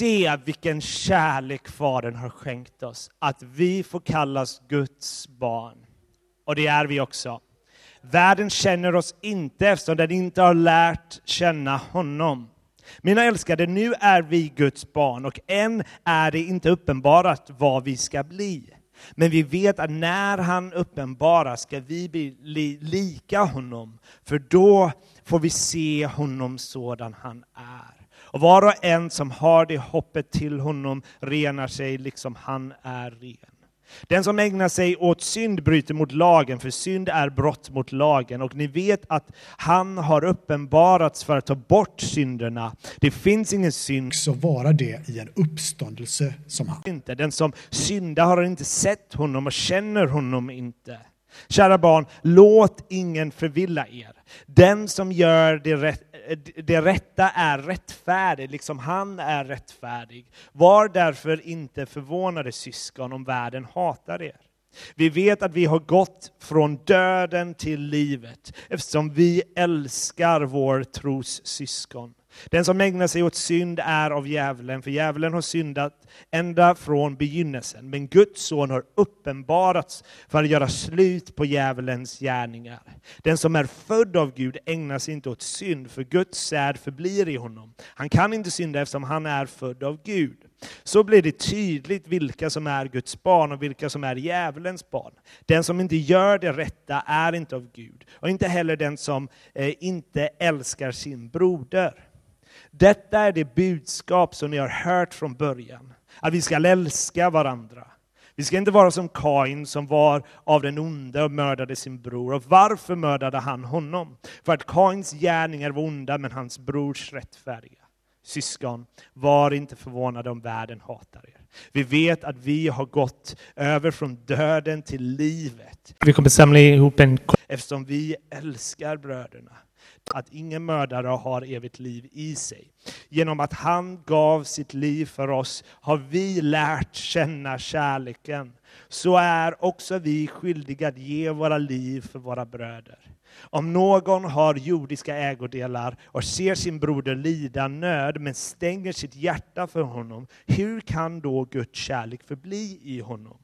se vilken kärlek Fadern har skänkt oss, att vi får kallas Guds barn. Och det är vi också. Världen känner oss inte eftersom den inte har lärt känna honom. Mina älskade, nu är vi Guds barn och än är det inte uppenbarat vad vi ska bli. Men vi vet att när han uppenbaras ska vi bli lika honom, för då får vi se honom sådan han är. Och var och en som har det hoppet till honom renar sig liksom han är ren. Den som ägnar sig åt synd bryter mot lagen, för synd är brott mot lagen. Och ni vet att han har uppenbarats för att ta bort synderna. Det finns ingen synd. Så vara det i en uppståndelse som han. Inte. Den som syndar har inte sett honom och känner honom inte. Kära barn, låt ingen förvilla er. Den som gör det, rätt, Eh, det rätta är rättfärdig, liksom han är rättfärdig. Var därför inte förvånade syskon om världen hatar er. Vi vet att vi har gått från döden till livet eftersom vi älskar vår tros syskon. Den som ägnar sig åt synd är av djävulen, för djävulen har syndat ända från begynnelsen. Men Guds son har uppenbarats för att göra slut på djävulens gärningar. Den som är född av Gud ägnar sig inte åt synd, för Guds säd förblir i honom. Han kan inte synda eftersom han är född av Gud. Så blir det tydligt vilka som är Guds barn och vilka som är djävulens barn. Den som inte gör det rätta är inte av Gud, och inte heller den som eh, inte älskar sin broder. Detta är det budskap som ni har hört från början, att vi ska älska varandra. Vi ska inte vara som Kain som var av den onde och mördade sin bror. Och varför mördade han honom? För att Kains gärningar var onda, men hans brors rättfärdiga. Syskon, var inte förvånade om världen hatar er. Vi vet att vi har gått över från döden till livet. Vi kommer samla ihop en Eftersom vi älskar bröderna att ingen mördare har evigt liv i sig. Genom att han gav sitt liv för oss har vi lärt känna kärleken. Så är också vi skyldiga att ge våra liv för våra bröder. Om någon har jordiska ägodelar och ser sin broder lida nöd men stänger sitt hjärta för honom, hur kan då Guds kärlek förbli i honom?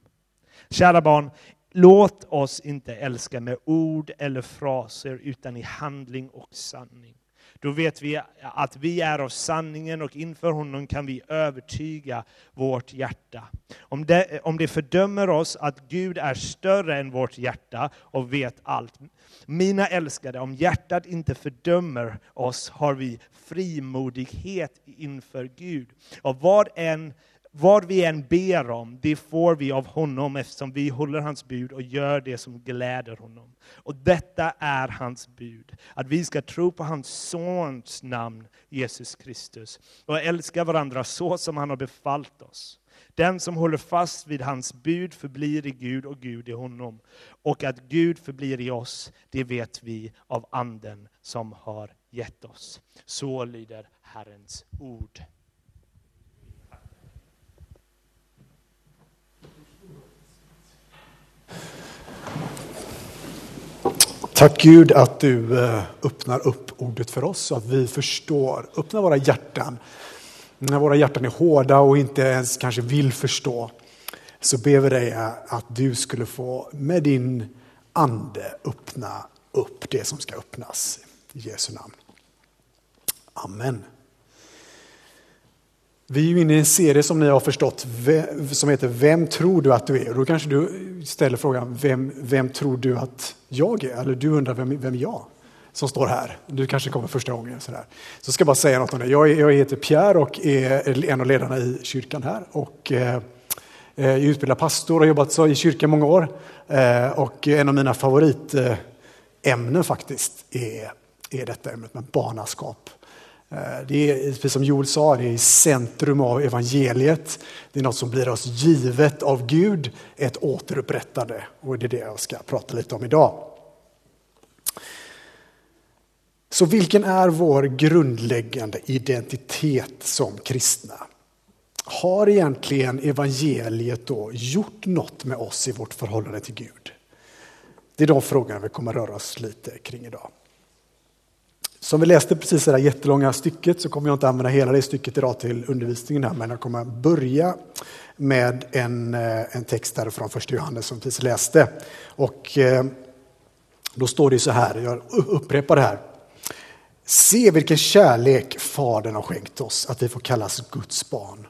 Kära barn, Låt oss inte älska med ord eller fraser, utan i handling och sanning. Då vet vi att vi är av sanningen och inför honom kan vi övertyga vårt hjärta. Om det, om det fördömer oss att Gud är större än vårt hjärta och vet allt. Mina älskade, om hjärtat inte fördömer oss har vi frimodighet inför Gud. Och vad än vad vi än ber om, det får vi av honom eftersom vi håller hans bud och gör det som gläder honom. Och detta är hans bud, att vi ska tro på hans sons namn, Jesus Kristus, och älska varandra så som han har befallt oss. Den som håller fast vid hans bud förblir i Gud och Gud i honom. Och att Gud förblir i oss, det vet vi av anden som har gett oss. Så lyder Herrens ord. Tack Gud att du eh, öppnar upp ordet för oss så att vi förstår. Öppna våra hjärtan. När våra hjärtan är hårda och inte ens kanske vill förstå så ber vi dig eh, att du skulle få med din ande öppna upp det som ska öppnas. I Jesu namn. Amen. Vi är ju inne i en serie som ni har förstått som heter Vem tror du att du är? Och då kanske du ställer frågan Vem, vem tror du att jag är? Eller du undrar vem, vem är jag? Som står här. Du kanske kommer första gången. Sådär. Så ska jag bara säga något om det. Jag, jag heter Pierre och är en av ledarna i kyrkan här. Och, eh, eh jag är utbildad pastor och har jobbat så i kyrkan många år. Eh, och en av mina favoritämnen eh, faktiskt är, är detta ämnet med barnaskap. Eh, det är, precis som Joel sa, det är i centrum av evangeliet. Det är något som blir oss givet av Gud, ett återupprättande. Och det är det jag ska prata lite om idag. Så vilken är vår grundläggande identitet som kristna? Har egentligen evangeliet då gjort något med oss i vårt förhållande till Gud? Det är de frågorna vi kommer röra oss lite kring idag. Som vi läste precis det där jättelånga stycket så kommer jag inte använda hela det stycket idag till undervisningen här, men jag kommer börja med en, eh, en text där från första Johannes som vi precis läste. Och eh, då står det så här, jag upprepar det här. Se vilken kärlek Fadern har skänkt oss, att vi får kallas Guds barn.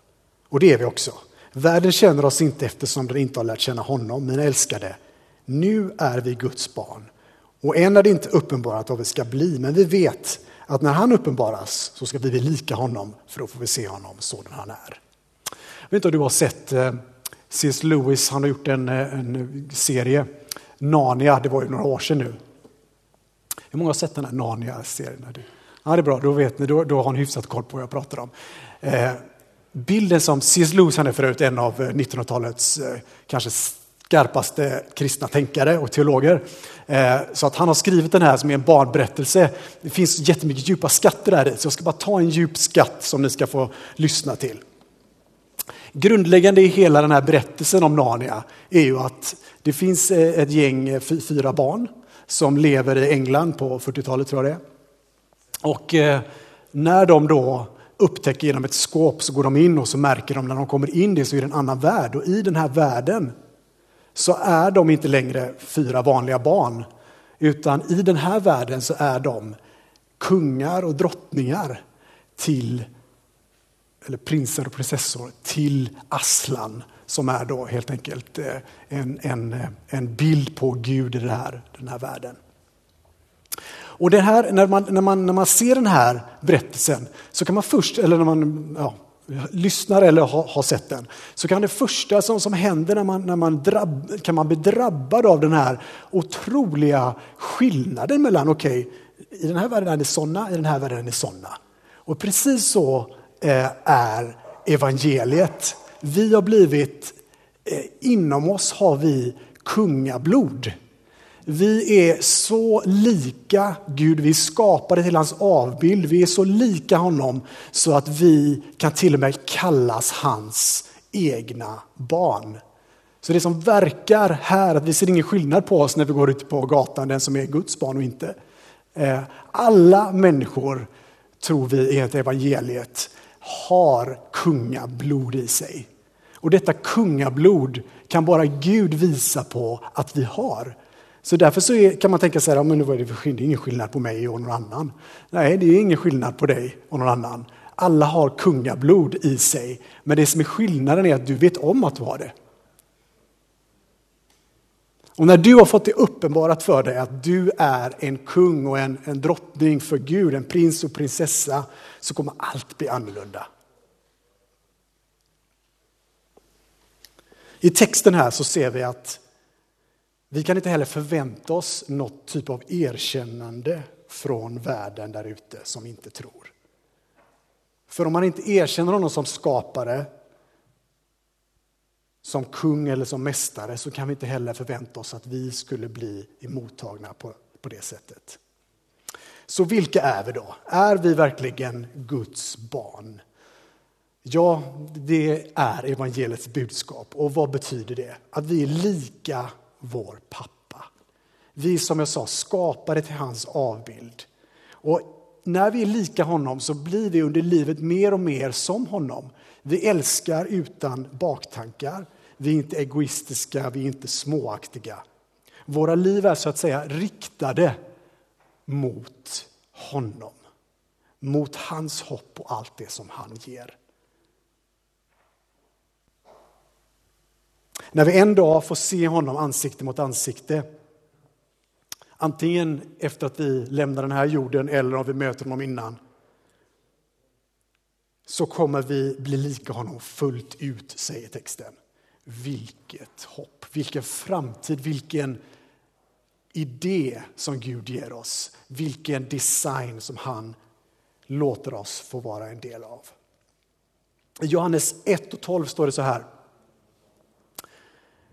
Och det är vi också. Världen känner oss inte eftersom den inte har lärt känna honom, mina älskade. Nu är vi Guds barn. Och än är det inte uppenbarat vad vi ska bli, men vi vet att när han uppenbaras så ska vi bli lika honom, för då får vi se honom sådan han är. Jag vet inte om du har sett eh, C.S. Lewis, han har gjort en, eh, en serie, Narnia, det var ju några år sedan nu. Hur många har sett den här Narnia-serien? Ja, det är bra, då vet ni, då, då har ni hyfsat koll på vad jag pratar om. Eh, bilden som C.S. Lewis, han är förut en av eh, 1900-talets eh, kanske skarpaste kristna tänkare och teologer. Eh, så att han har skrivit den här som är en barnberättelse. Det finns jättemycket djupa skatter där i, så jag ska bara ta en djup skatt som ni ska få lyssna till. Grundläggande i hela den här berättelsen om Narnia är ju att det finns eh, ett gäng, eh, fyra barn, som lever i England på 40-talet tror jag det är. Och när de då upptäcker genom ett skåp så går de in och så märker de när de kommer in det så är det en annan värld och i den här världen så är de inte längre fyra vanliga barn utan i den här världen så är de kungar och drottningar till eller prinsar och prinsessor till Aslan som är då helt enkelt eh, en, en, eh, en bild på Gud i här, den här världen. Och det här, när, man, när, man, när man ser den här berättelsen så kan man först, eller när man ja, lyssnar eller har, sett den, så kan det första som, som händer när man, när man drabb, kan man bli drabbad av den här otroliga skillnaden mellan, okej, okay, i den här världen är det sådana, i den här världen är det sådana. Och precis så eh, är evangeliet. Vi har blivit, eh, inom oss har vi kungablod. Vi är så lika Gud, vi är skapade till hans avbild, vi är så lika honom så att vi kan till och med kallas hans egna barn. Så det som verkar här, att vi ser ingen skillnad på oss när vi går ut på gatan, den som är Guds barn och inte. Eh, alla människor, tror vi enligt evangeliet, har kungablod i sig. Och detta kungablod kan bara Gud visa på att vi har. Så därför så är, kan man tänka sig att det är ingen skillnad på mig och någon annan. Nej, det är ingen skillnad på dig och någon annan. Alla har kungablod i sig, men det som är skillnaden är att du vet om att du har det. Och när du har fått det uppenbarat för dig att du är en kung och en, en drottning för Gud, en prins och prinsessa, så kommer allt bli annorlunda. I texten här så ser vi att vi kan inte heller förvänta oss något typ av erkännande från världen där ute som inte tror. För om man inte erkänner honom som skapare, som kung eller som mästare så kan vi inte heller förvänta oss att vi skulle bli emottagna på, på det sättet. Så vilka är vi då? Är vi verkligen Guds barn? Ja, det är evangeliets budskap. Och vad betyder det? Att vi är lika vår pappa. Vi som jag sa skapade till hans avbild. Och när vi är lika honom så blir vi under livet mer och mer som honom. Vi älskar utan baktankar. Vi är inte egoistiska, vi är inte småaktiga. Våra liv är så att säga riktade mot honom. Mot hans hopp och allt det som han ger. När vi en dag får se honom ansikte mot ansikte, antingen efter att vi lämnar den här jorden eller om vi möter honom innan, så kommer vi bli lika honom fullt ut, säger texten. Vilket hopp, vilken framtid, vilken idé som Gud ger oss. Vilken design som han låter oss få vara en del av. I Johannes 1 och 12 står det så här.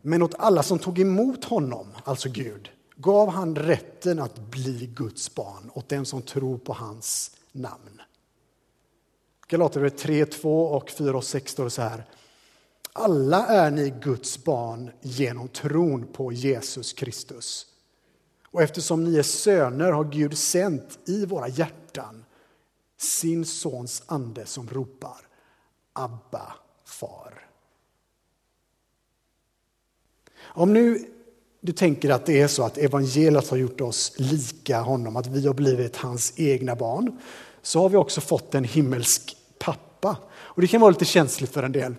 Men åt alla som tog emot honom, alltså Gud, gav han rätten att bli Guds barn, åt den som tror på hans namn. Galaterbrevet 3, 2 och 4 och 6 står det så här. Alla är ni Guds barn genom tron på Jesus Kristus. Och eftersom ni är söner har Gud sänt i våra hjärtan hjärtan sin sons ande som ropar Abba, far. Om nu du tänker att det är så att evangeliet har gjort oss lika honom, att vi har blivit hans egna barn, så har vi också fått en himmelsk pappa. Och det kan vara lite känsligt för en del.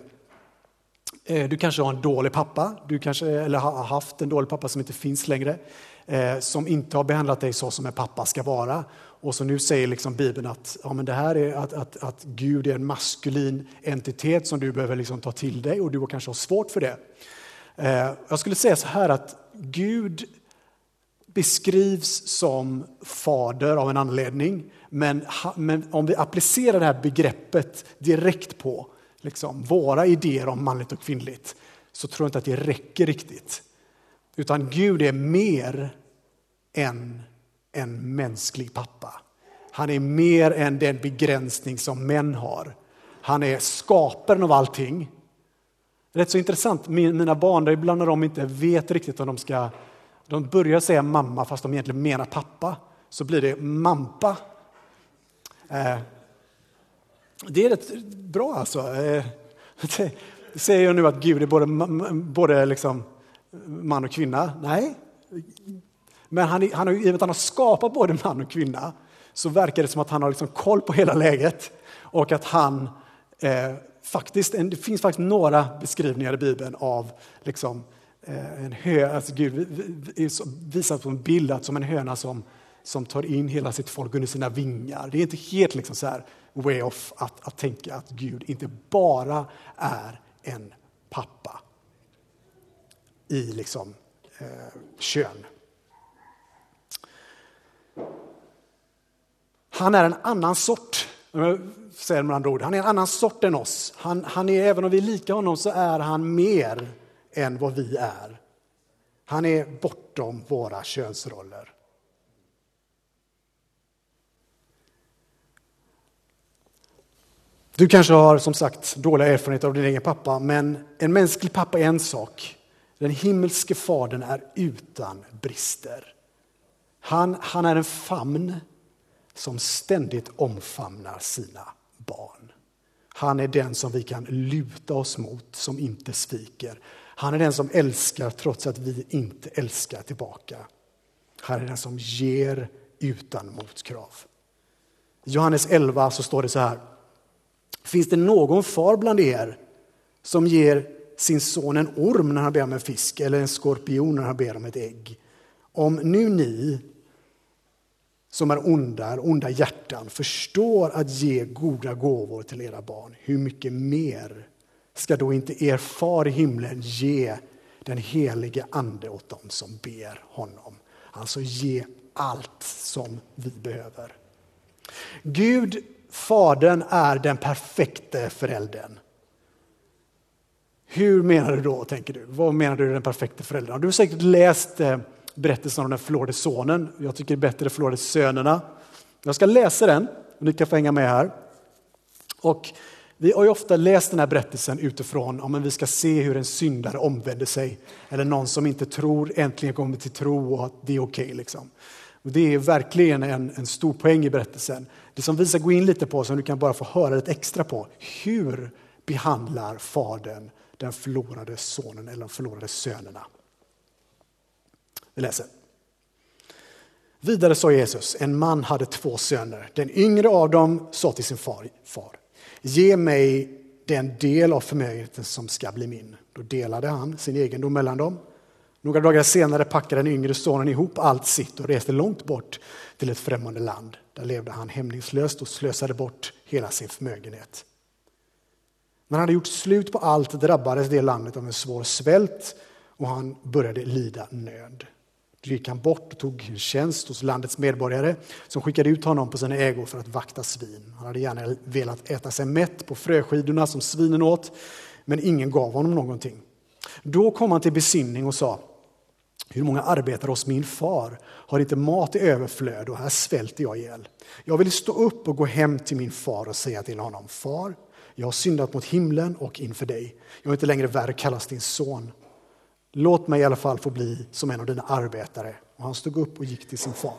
Eh, du kanske har en dålig pappa, du kanske eller har haft en dålig pappa som inte finns längre, eh, som inte har behandlat dig så som en pappa ska vara. Och så nu säger liksom Bibeln att, ja, men det här är att, att, att Gud är en maskulin entitet som du behöver liksom ta till dig och du kanske har svårt för det. Eh, jag skulle säga så här att Gud beskrivs som fader av en anledning, men, men om vi applicerar det här begreppet direkt på liksom, våra idéer om manligt och kvinnligt så tror jag inte att det räcker riktigt. Utan Gud är mer än en mänsklig pappa. Han är mer än den begränsning som män har. Han är skaparen av allting. Rätt så intressant, mina barn, ibland när de inte vet riktigt om de ska... De börjar säga mamma fast de egentligen menar pappa, så blir det mampa. Eh, det är rätt bra alltså. Eh, säger jag nu att Gud är både, både liksom man och kvinna? Nej. Men han, han, i och med att han har skapat både man och kvinna så verkar det som att han har liksom koll på hela läget och att han eh, faktiskt, det finns faktiskt några beskrivningar i Bibeln av liksom, eh, en hö, alltså Gud visar på en bild att som en höna som, som tar in hela sitt folk under sina vingar. Det är inte helt liksom så här way off att, att tänka att Gud inte bara är en pappa i liksom, eh, kön. Han är en annan sort, säger med andra ord. Han är en annan sort än oss. Han, han är, även om vi är lika honom så är han mer än vad vi är. Han är bortom våra könsroller. Du kanske har som sagt dåliga erfarenheter av din egen pappa, men en mänsklig pappa är en sak. Den himmelske fadern är utan brister. Han, han är en famn som ständigt omfamnar sina barn. Han är den som vi kan luta oss mot, som inte sviker. Han är den som älskar trots att vi inte älskar tillbaka. Han är den som ger utan motkrav. I Johannes 11 så står det så här. Finns det någon far bland er som ger sin son en orm när han ber om en fisk eller en skorpion när han ber om ett ägg? Om nu ni som är onda, är onda hjärtan, förstår att ge goda gåvor till era barn, hur mycket mer ska då inte er far i himlen ge den helige ande åt dem som ber honom? Alltså ge allt som vi behöver. Gud, Fadern, är den perfekte föräldern. Hur menar du då, tänker du? Vad menar du den perfekte föräldern? Du har säkert läst eh, berättelsen om den förlorade sonen. Jag tycker det är bättre förlorade sönerna. Jag ska läsa den, och ni kan få hänga med här. Och vi har ju ofta läst den här berättelsen utifrån om vi ska se hur en syndare omvänder sig. Eller någon som inte tror äntligen kommer till tro och att det är okej. Okay, liksom. det är verkligen en, en stor poäng i berättelsen. Det som vi ska gå in lite på, som du kan bara få höra lite extra på. Hur behandlar fadern den förlorade sonen eller de förlorade sönerna? Vi läser. Vidare sa Jesus, en man hade två söner. Den yngre av dem sa till sin far, far ge mig den del av förmögenheten som ska bli min. Då delade han sin egendom mellan dem. Några dagar senare packade den yngre sonen ihop allt sitt och reste långt bort till ett främmande land. Där levde han hämningslöst och slösade bort hela sin förmögenhet. När han hade gjort slut på allt drabbades det landet av en svår svält och han började lida nöd. Gick han bort och tog tjänst hos landets medborgare som skickade ut honom på sina ägor för att vakta svin. Han hade gärna velat äta sig mätt på fröskidorna som svinen åt, men ingen gav honom någonting. Då kom han till besinning och sa hur många arbetare hos min far har inte mat i överflöd och här svälter jag ihjäl. Jag vill stå upp och gå hem till min far och säga till honom, far, jag har syndat mot himlen och inför dig. Jag är inte längre värd att kallas din son. Låt mig i alla fall få bli som en av dina arbetare. Och han stod upp och gick till sin far.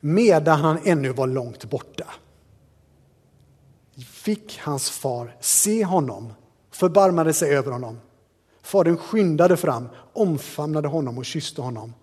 medan han ännu var långt borta fick hans far se honom, förbarmade sig över honom. Fadern skyndade fram, omfamnade honom och kysste honom.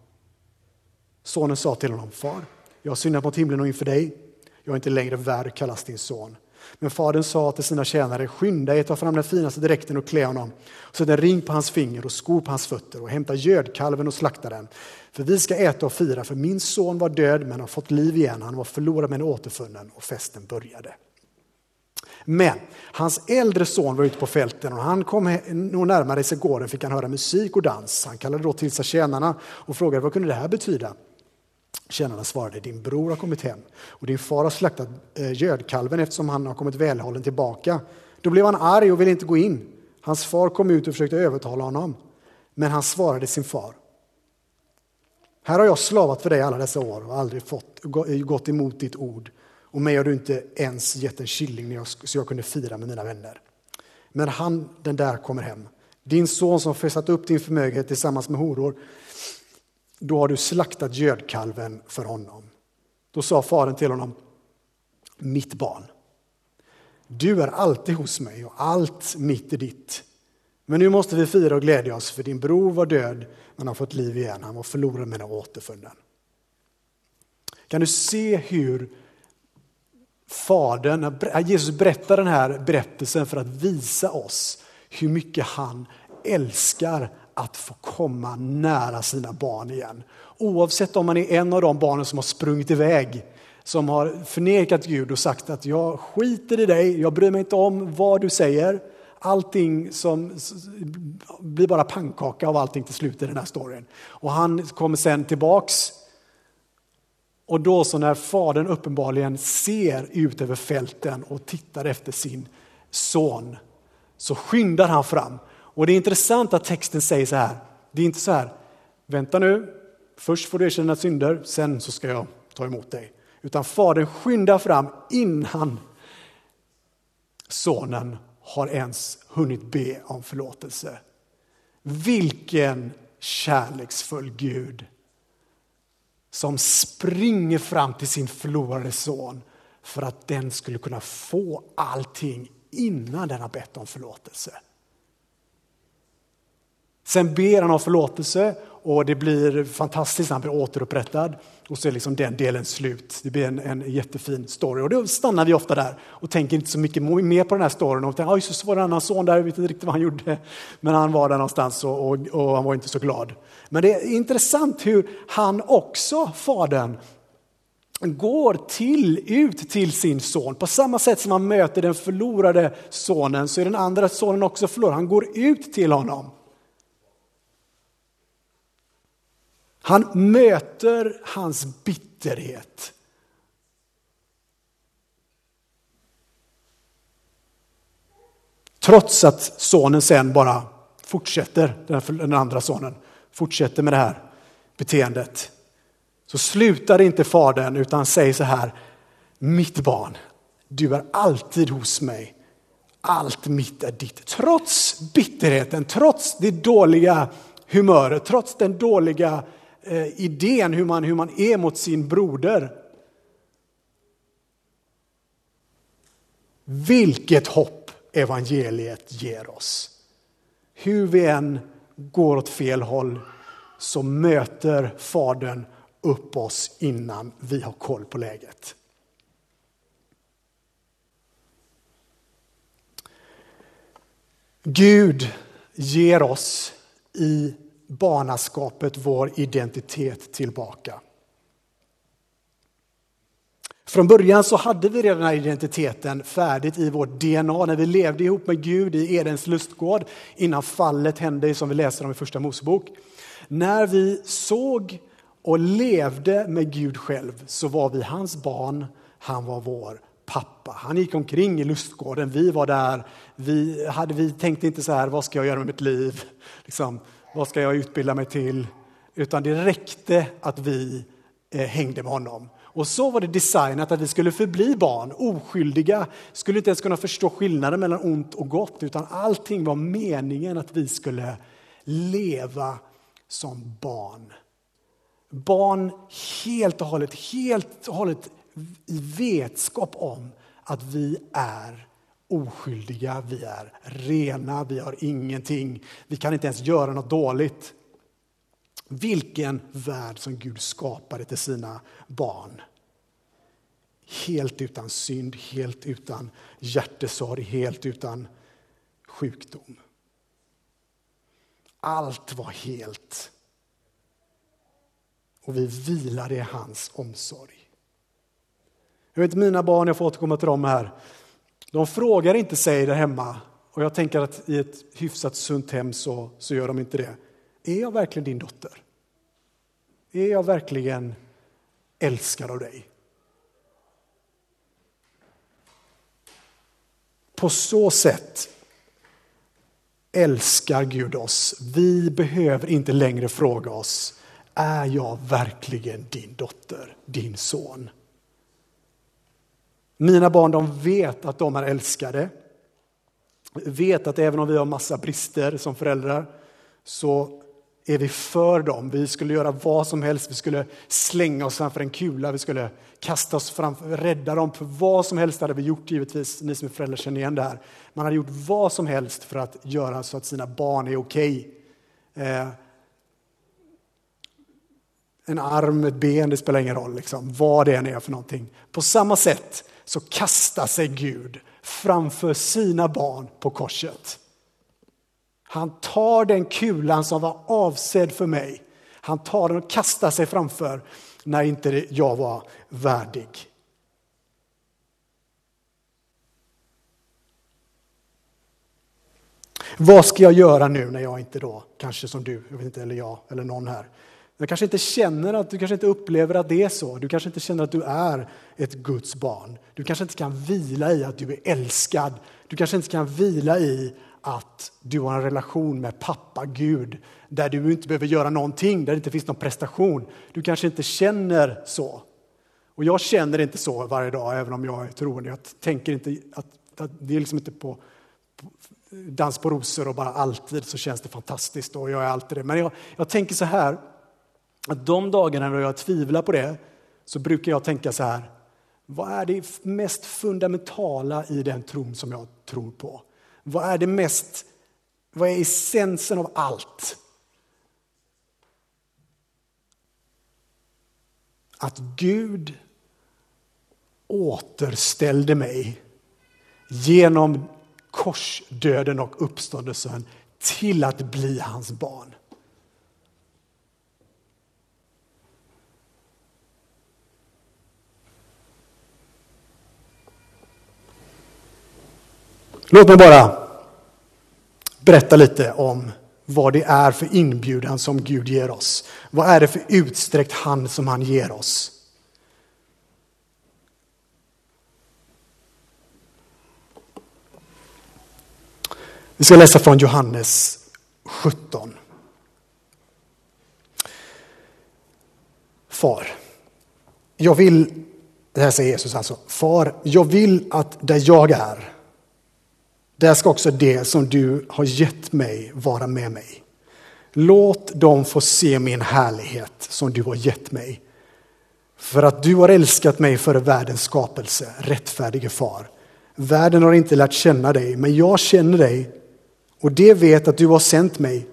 Sonen sa till honom, far, jag har syndat mot himlen och inför dig. Jag är inte längre värd att kallas din son. Men fadern sa till sina tjänare, skynda er, ta fram den finaste dräkten och klä honom. Sätt en ring på hans finger och skor på hans fötter och hämta gödkalven och slakta den. För vi ska äta och fira, för min son var död men har fått liv igen, han var förlorad men återfunnen och festen började. Men hans äldre son var ute på fälten och han kom nog närmare sig gården fick han höra musik och dans. Han kallade då till sig tjänarna och frågade vad kunde det här betyda? Tjänarna svarade, din bror har kommit hem och din far har slaktat eh, gödkalven eftersom han har kommit välhållen tillbaka. Då blev han arg och ville inte gå in. Hans far kom ut och försökte övertala honom, men han svarade sin far. Här har jag slavat för dig alla dessa år och aldrig fått, eh, gått emot ditt ord och mig har du inte ens gett en killing så jag kunde fira med mina vänner. Men han, den där, kommer hem. Din son som festat upp din förmögenhet tillsammans med horor, då har du slaktat gödkalven för honom. Då sa faren till honom, mitt barn, du är alltid hos mig och allt mitt är ditt. Men nu måste vi fira och glädja oss, för din bror var död men har fått liv igen. Han var förlorad men är återfunnen. Kan du se hur Fadern, Jesus berättar den här berättelsen för att visa oss hur mycket han älskar att få komma nära sina barn igen. Oavsett om man är en av de barnen som har sprungit iväg, som har förnekat Gud och sagt att jag skiter i dig, jag bryr mig inte om vad du säger. Allting som blir bara pannkaka av allting till slut i den här storyn. Och han kommer sen tillbaks och då så när fadern uppenbarligen ser ut över fälten och tittar efter sin son så skyndar han fram. Och det är intressant att texten säger så här. Det är inte så här, vänta nu, först får du erkänna dina synder, sen så ska jag ta emot dig. Utan fadern skyndar fram innan sonen har ens hunnit be om förlåtelse. Vilken kärleksfull Gud som springer fram till sin förlorade son för att den skulle kunna få allting innan den har bett om förlåtelse. Sen ber han om förlåtelse och det blir fantastiskt, han blir återupprättad. Och så är liksom den delen slut. Det blir en, en jättefin story. Och då stannar vi ofta där och tänker inte så mycket mer på den här storyn. Och tänker, ah, så var det en annan son där, jag vet inte riktigt vad han gjorde. Men han var där någonstans och, och, och han var inte så glad. Men det är intressant hur han också, fadern, går till, ut till sin son. På samma sätt som han möter den förlorade sonen så är den andra sonen också förlorad. Han går ut till honom. Han möter hans bitterhet. Trots att sonen sen bara fortsätter, den andra sonen, fortsätter med det här beteendet. Så slutar inte fadern utan säger så här, mitt barn, du är alltid hos mig. Allt mitt är ditt. Trots bitterheten, trots det dåliga humöret, trots den dåliga eh, idén hur man, hur man är mot sin broder. Vilket hopp evangeliet ger oss. Hur vi än går åt fel håll så möter Fadern upp oss innan vi har koll på läget. Gud ger oss i barnaskapet vår identitet tillbaka. Från början så hade vi redan den här identiteten färdigt i vårt DNA när vi levde ihop med Gud i Edens lustgård innan fallet hände som vi läser om i Första Mosebok. När vi såg och levde med Gud själv så var vi hans barn, han var vår pappa. Han gick omkring i lustgården, vi var där. Vi, hade, vi tänkte inte så här, vad ska jag göra med mitt liv? Liksom, vad ska jag utbilda mig till? Utan det räckte att vi eh, hängde med honom. Och så var det designat att vi skulle förbli barn, oskyldiga, skulle inte ens kunna förstå skillnaden mellan ont och gott, utan allting var meningen att vi skulle leva som barn. Barn helt och hållet, helt och hållet i vetskap om att vi är oskyldiga, vi är rena, vi har ingenting, vi kan inte ens göra något dåligt. Vilken värld som Gud skapade till sina barn. Helt utan synd, helt utan hjärtesorg, helt utan sjukdom. Allt var helt. Och vi vilade i hans omsorg. Jag vet mina barn, jag får återkomma till dem här, de frågar inte sig där hemma, och jag tänker att i ett hyfsat sunt hem så, så gör de inte det. Är jag verkligen din dotter? Är jag verkligen älskad av dig? På så sätt älskar Gud oss. Vi behöver inte längre fråga oss, är jag verkligen din dotter, din son? Mina barn de vet att de är älskade. Vet att även om vi har massa brister som föräldrar så är vi för dem. Vi skulle göra vad som helst. Vi skulle slänga oss framför en kula. Vi skulle kasta oss framför, rädda dem. För vad som helst hade vi gjort givetvis. Ni som är föräldrar känner igen det här. Man hade gjort vad som helst för att göra så att sina barn är okej. Okay. Eh, en arm, ett ben, det spelar ingen roll. Liksom, vad det än är för någonting. På samma sätt så kastar sig Gud framför sina barn på korset. Han tar den kulan som var avsedd för mig. Han tar den och kastar sig framför när inte jag var värdig. Vad ska jag göra nu när jag inte då, kanske som du, jag vet inte, eller jag eller någon här, du kanske inte känner att, du kanske inte upplever att det är så. Du kanske inte känner att du är ett Guds barn. Du kanske inte kan vila i att du är älskad. Du kanske inte kan vila i att du har en relation med pappa Gud där du inte behöver göra någonting, där det inte finns någon prestation. Du kanske inte känner så. Och jag känner inte så varje dag, även om jag är troende. Jag tänker inte att, att det är liksom inte på, på dans på rosor och bara alltid så känns det fantastiskt och jag är alltid det. Men jag, jag tänker så här, att de dagarna då jag tvivlar på det så brukar jag tänka så här, vad är det mest fundamentala i den tron som jag tror på? Vad är det mest, vad är essensen av allt? Att Gud återställde mig genom korsdöden och uppståndelsen till att bli hans barn. Låt mig bara berätta lite om vad det är för inbjudan som Gud ger oss. Vad är det för utsträckt hand som han ger oss? Vi ska läsa från Johannes 17. Far, jag vill, det här säger Jesus alltså, Far, jag vill att där jag är där ska också det som du har gett mig vara med mig. Låt dem få se min härlighet som du har gett mig. För att du har älskat mig före världens skapelse, rättfärdige far. Världen har inte lärt känna dig, men jag känner dig och det vet att du har sänt mig.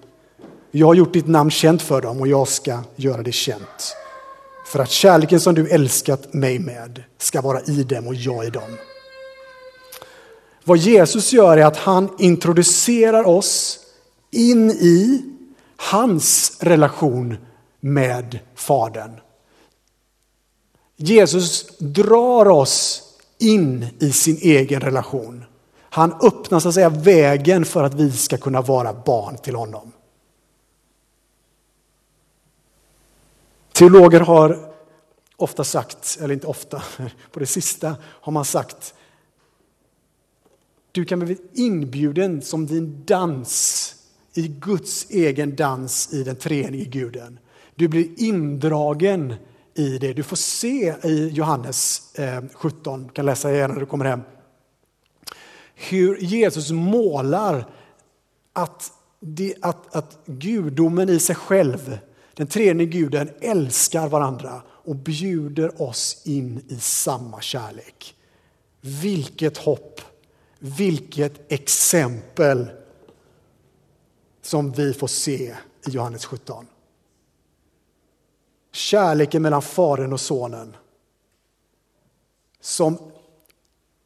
Jag har gjort ditt namn känt för dem och jag ska göra det känt. För att kärleken som du älskat mig med ska vara i dem och jag i dem. Vad Jesus gör är att han introducerar oss in i hans relation med Fadern. Jesus drar oss in i sin egen relation. Han öppnar så att säga vägen för att vi ska kunna vara barn till honom. Teologer har ofta sagt, eller inte ofta, på det sista har man sagt du kan bli inbjuden som din dans i Guds egen dans i den treenige guden. Du blir indragen i det. Du får se i Johannes eh, 17, kan läsa igen när du kommer hem, hur Jesus målar att, det, att, att gudomen i sig själv den treenige guden älskar varandra och bjuder oss in i samma kärlek. Vilket hopp, vilket exempel som vi får se i Johannes 17. Kärleken mellan Fadern och Sonen som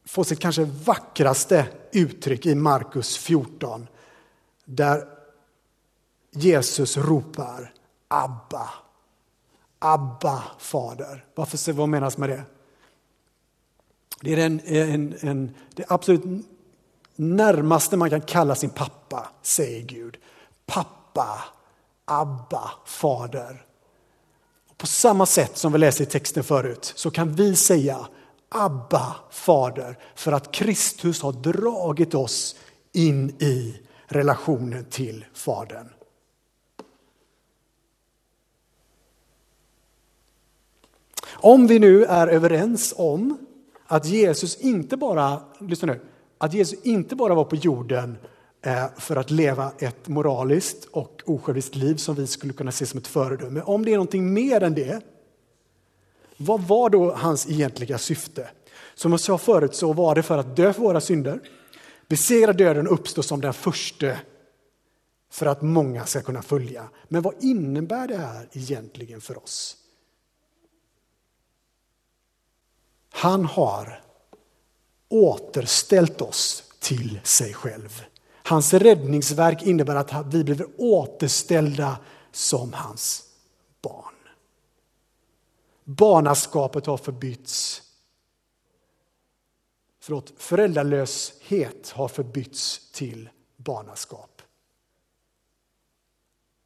får sitt kanske vackraste uttryck i Markus 14 där Jesus ropar Abba. Abba, Fader. Varför, vad menas med det? Det är en, en, en, det absolut närmaste man kan kalla sin pappa, säger Gud. Pappa, Abba, Fader. På samma sätt som vi läser i texten förut så kan vi säga Abba, Fader, för att Kristus har dragit oss in i relationen till Fadern. Om vi nu är överens om att Jesus inte bara, lyssna nu, att Jesus inte bara var på jorden eh, för att leva ett moraliskt och osjälviskt liv som vi skulle kunna se som ett föredöme. Om det är någonting mer än det, vad var då hans egentliga syfte? Som jag sa förut så var det för att dö för våra synder, besegra döden och uppstå som den första för att många ska kunna följa. Men vad innebär det här egentligen för oss? Han har återställt oss till sig själv. Hans räddningsverk innebär att vi blir återställda som hans barn. Barnaskapet har förbytts Förlåt, föräldralöshet har förbytts till barnaskap.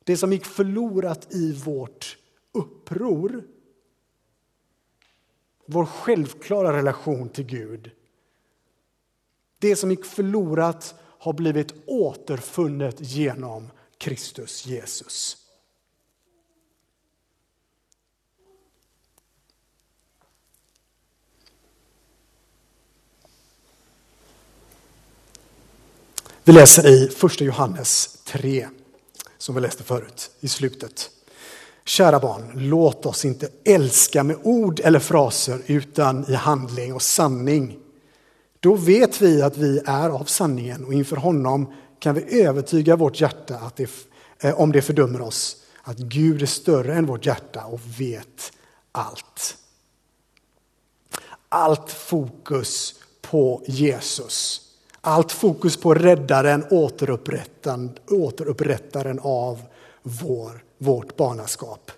Det som gick förlorat i vårt uppror vår självklara relation till Gud. Det som gick förlorat har blivit återfunnet genom Kristus Jesus. Vi läser i första Johannes 3, som vi läste förut, i slutet. Kära barn, låt oss inte älska med ord eller fraser utan i handling och sanning. Då vet vi att vi är av sanningen och inför honom kan vi övertyga vårt hjärta att det, eh, om det fördömer oss, att Gud är större än vårt hjärta och vet allt. Allt fokus på Jesus. Allt fokus på räddaren, återupprättaren, återupprättaren av vår vårt barnaskap.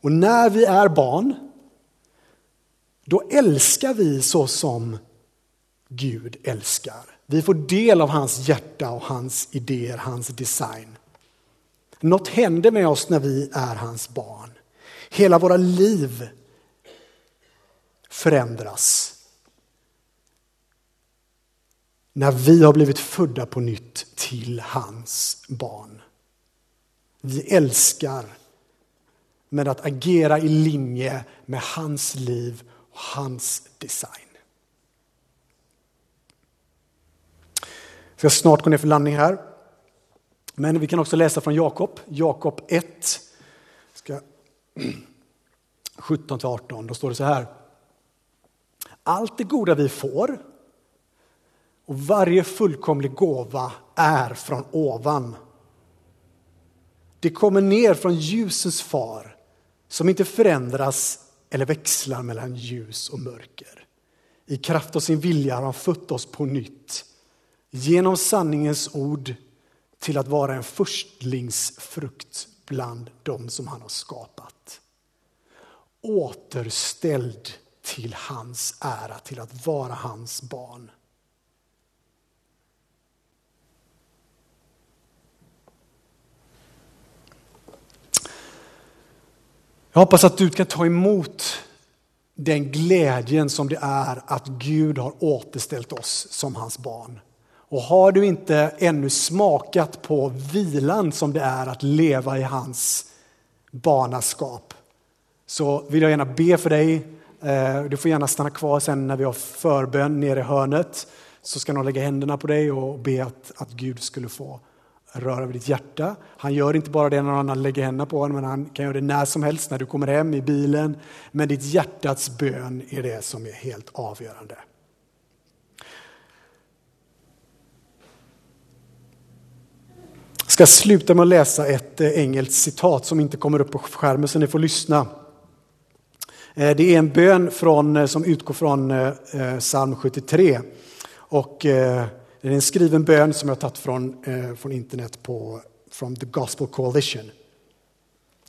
Och när vi är barn, då älskar vi så som Gud älskar. Vi får del av hans hjärta och hans idéer, hans design. Något händer med oss när vi är hans barn. Hela våra liv förändras. När vi har blivit födda på nytt till hans barn. Vi älskar med att agera i linje med hans liv och hans design. Jag ska snart gå ner för landning här. Men vi kan också läsa från Jakob, Jakob 1, 17-18. Då står det så här. Allt det goda vi får och varje fullkomlig gåva är från ovan det kommer ner från ljusens far som inte förändras eller växlar mellan ljus och mörker. I kraft av sin vilja har han fött oss på nytt genom sanningens ord till att vara en förstlingsfrukt bland dem som han har skapat. Återställd till hans ära, till att vara hans barn. Jag hoppas att du kan ta emot den glädjen som det är att Gud har återställt oss som hans barn. Och har du inte ännu smakat på vilan som det är att leva i hans barnaskap så vill jag gärna be för dig. Eh, du får gärna stanna kvar sen när vi har förbön nere i hörnet så ska någon lägga händerna på dig och be att, att Gud skulle få röra vid ditt hjärta. Han gör inte bara det när någon annan lägger händerna på honom, men han kan göra det när som helst, när du kommer hem, i bilen. Men ditt hjärtats bön är det som är helt avgörande. Jag ska sluta med att läsa ett eh, engelskt citat som inte kommer upp på skärmen, så ni får lyssna. Eh, det är en bön från, eh, som utgår från psalm 73. Och det är en skriven bön som jag tagit från, eh, från internet på från the Gospel Coalition.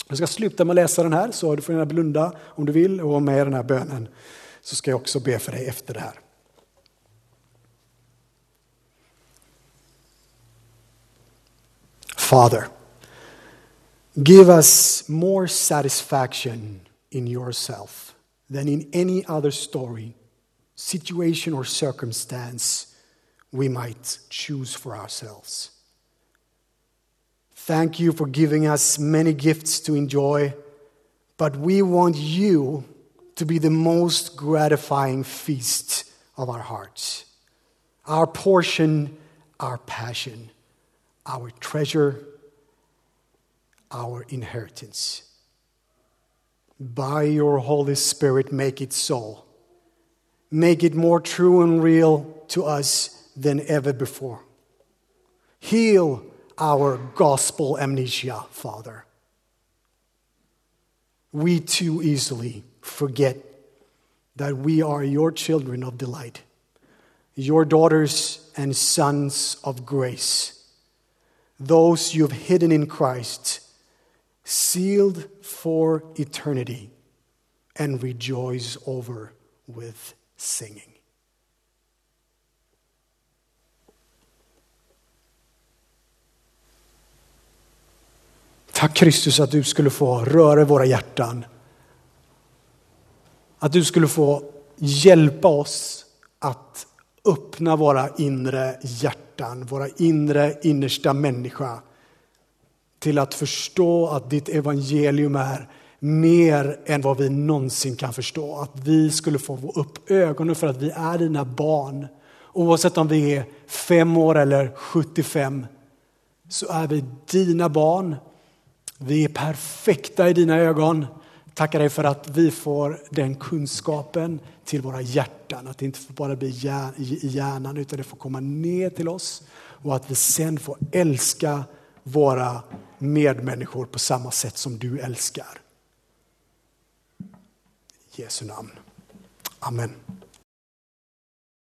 Jag ska sluta med att läsa den här, så du får gärna blunda om du vill och vara med i den här bönen så ska jag också be för dig efter det här. Father, give us more satisfaction in yourself than in any other story, situation or circumstance we might choose for ourselves. Thank you for giving us many gifts to enjoy, but we want you to be the most gratifying feast of our hearts. Our portion, our passion, our treasure, our inheritance. By your Holy Spirit, make it so. Make it more true and real to us than ever before. Heal our gospel amnesia, Father. We too easily forget that we are your children of delight, your daughters and sons of grace, those you've hidden in Christ, sealed for eternity, and rejoice over with singing. Tack Kristus att du skulle få röra våra hjärtan. Att du skulle få hjälpa oss att öppna våra inre hjärtan, våra inre innersta människa till att förstå att ditt evangelium är mer än vad vi någonsin kan förstå. Att vi skulle få upp ögonen för att vi är dina barn. Oavsett om vi är fem år eller 75 så är vi dina barn vi är perfekta i dina ögon. Tackar dig för att vi får den kunskapen till våra hjärtan. Att det inte får bara bli i hjärnan utan det får komma ner till oss. Och att vi sen får älska våra medmänniskor på samma sätt som du älskar. I Jesu namn. Amen.